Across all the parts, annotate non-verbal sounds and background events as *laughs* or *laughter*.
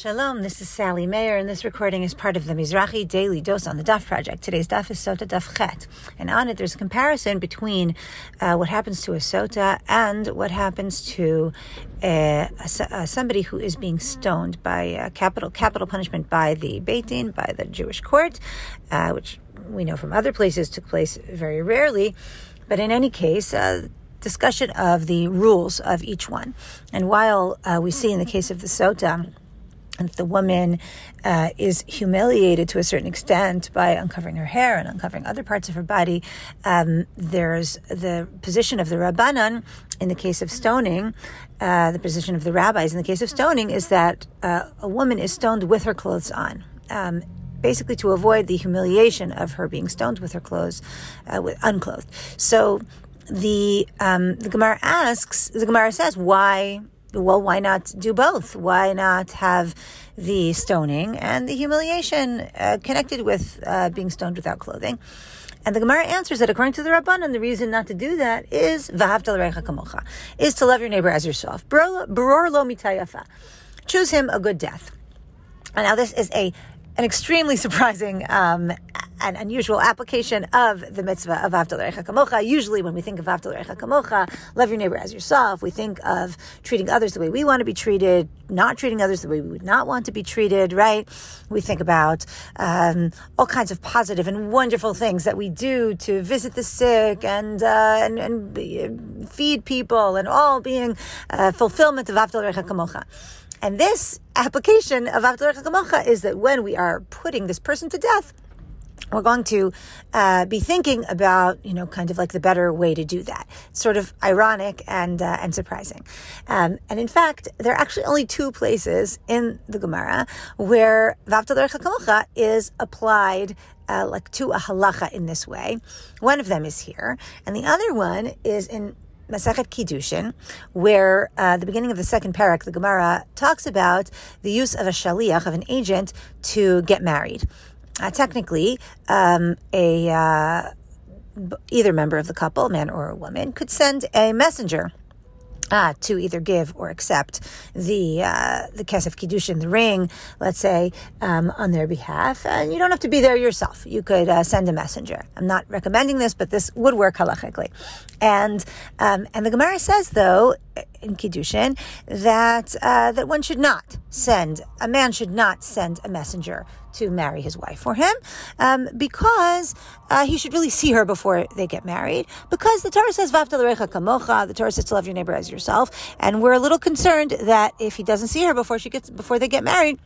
Shalom, this is Sally Mayer, and this recording is part of the Mizrachi Daily Dose on the Daf Project. Today's Daf is Sotah Daf Chet, and on it there's a comparison between uh, what happens to a Sotah and what happens to uh, a, somebody who is being stoned by uh, capital capital punishment by the Beit Din, by the Jewish court, uh, which we know from other places took place very rarely. But in any case, uh, discussion of the rules of each one. And while uh, we see in the case of the Sotah, the woman uh, is humiliated to a certain extent by uncovering her hair and uncovering other parts of her body. Um, there's the position of the Rabbanan in the case of stoning, uh, the position of the rabbis in the case of stoning is that uh, a woman is stoned with her clothes on. Um, basically, to avoid the humiliation of her being stoned with her clothes, uh, with unclothed. So, the um, the Gemara asks, the Gemara says, why well, why not do both? Why not have the stoning and the humiliation uh, connected with uh, being stoned without clothing? And the Gemara answers that according to the Rabbanan, the reason not to do that is kamocha, is to love your neighbor as yourself. Baror lo mitayafa. Choose him a good death. And now this is a an extremely *laughs* surprising um, and unusual application of the mitzvah of Avdal Kamocha. Usually, when we think of Avdal Kamocha, love your neighbor as yourself, we think of treating others the way we want to be treated, not treating others the way we would not want to be treated, right? We think about um, all kinds of positive and wonderful things that we do to visit the sick and, uh, and, and feed people and all being uh, fulfillment of Avdal Kamocha. And this application of Avdol Kamocha is that when we are putting this person to death, we're going to uh, be thinking about, you know, kind of like the better way to do that. It's sort of ironic and uh, and surprising. Um, and in fact, there are actually only two places in the Gemara where Kamocha is applied uh, like to a halacha in this way. One of them is here, and the other one is in Masechet Kiddushin, where uh, the beginning of the second perek, the Gemara talks about the use of a shaliach, of an agent, to get married. Uh, technically, um, a uh, either member of the couple, man or a woman, could send a messenger uh, to either give or accept the uh, the kesef kiddushin, the ring, let's say, um, on their behalf. And you don't have to be there yourself. You could uh, send a messenger. I'm not recommending this, but this would work halachically. And um, and the Gemara says though in kiddushin that uh, that one should not send a man should not send a messenger to marry his wife for him um, because uh, he should really see her before they get married. Because the Torah says "Vavta kamocha," the Torah says to love your neighbor as yourself, and we're a little concerned that if he doesn't see her before she gets before they get married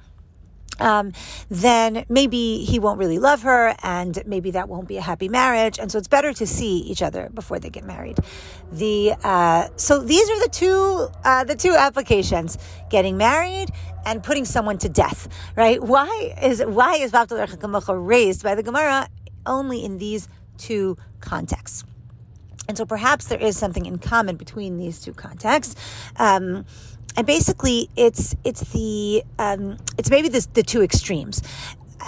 um, then maybe he won't really love her and maybe that won't be a happy marriage. And so it's better to see each other before they get married. The, uh, so these are the two, uh, the two applications, getting married and putting someone to death, right? Why is, why is raised by the Gemara only in these two contexts? And so perhaps there is something in common between these two contexts. Um, and basically it's it's the um, it's maybe the, the two extremes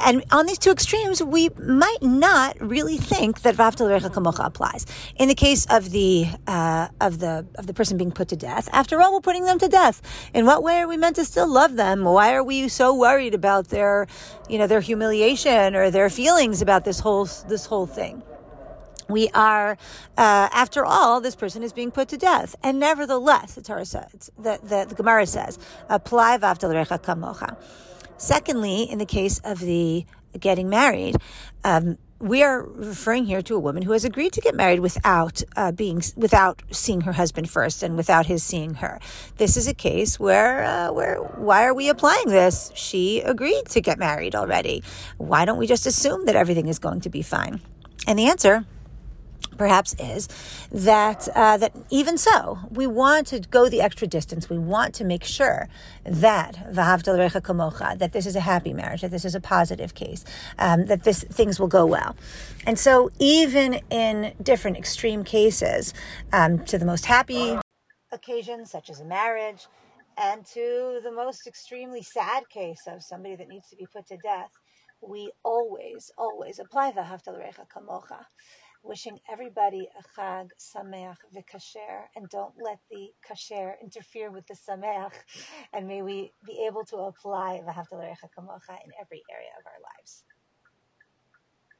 and on these two extremes, we might not really think that Vavtal Kamocha applies. In the case of the uh, of the of the person being put to death, after all, we're putting them to death. In what way are we meant to still love them? Why are we so worried about their, you know, their humiliation or their feelings about this whole this whole thing? We are, uh, after all, this person is being put to death. And nevertheless, the Torah says, the, the, the Gemara says, apply vavdalrecha kamocha. Secondly, in the case of the getting married, um, we are referring here to a woman who has agreed to get married without uh, being without seeing her husband first and without his seeing her. This is a case where uh, where why are we applying this? She agreed to get married already. Why don't we just assume that everything is going to be fine? And the answer perhaps is that uh, that even so, we want to go the extra distance. We want to make sure that kamocha, that this is a happy marriage, that this is a positive case, um, that this things will go well. And so, even in different extreme cases, um, to the most happy occasions, such as a marriage, and to the most extremely sad case of somebody that needs to be put to death, we always, always apply the haftal recha kamocha wishing everybody a Chag Sameach v'Kasher, and don't let the Kasher interfere with the Sameach, and may we be able to apply V'Havta Kamocha in every area of our lives.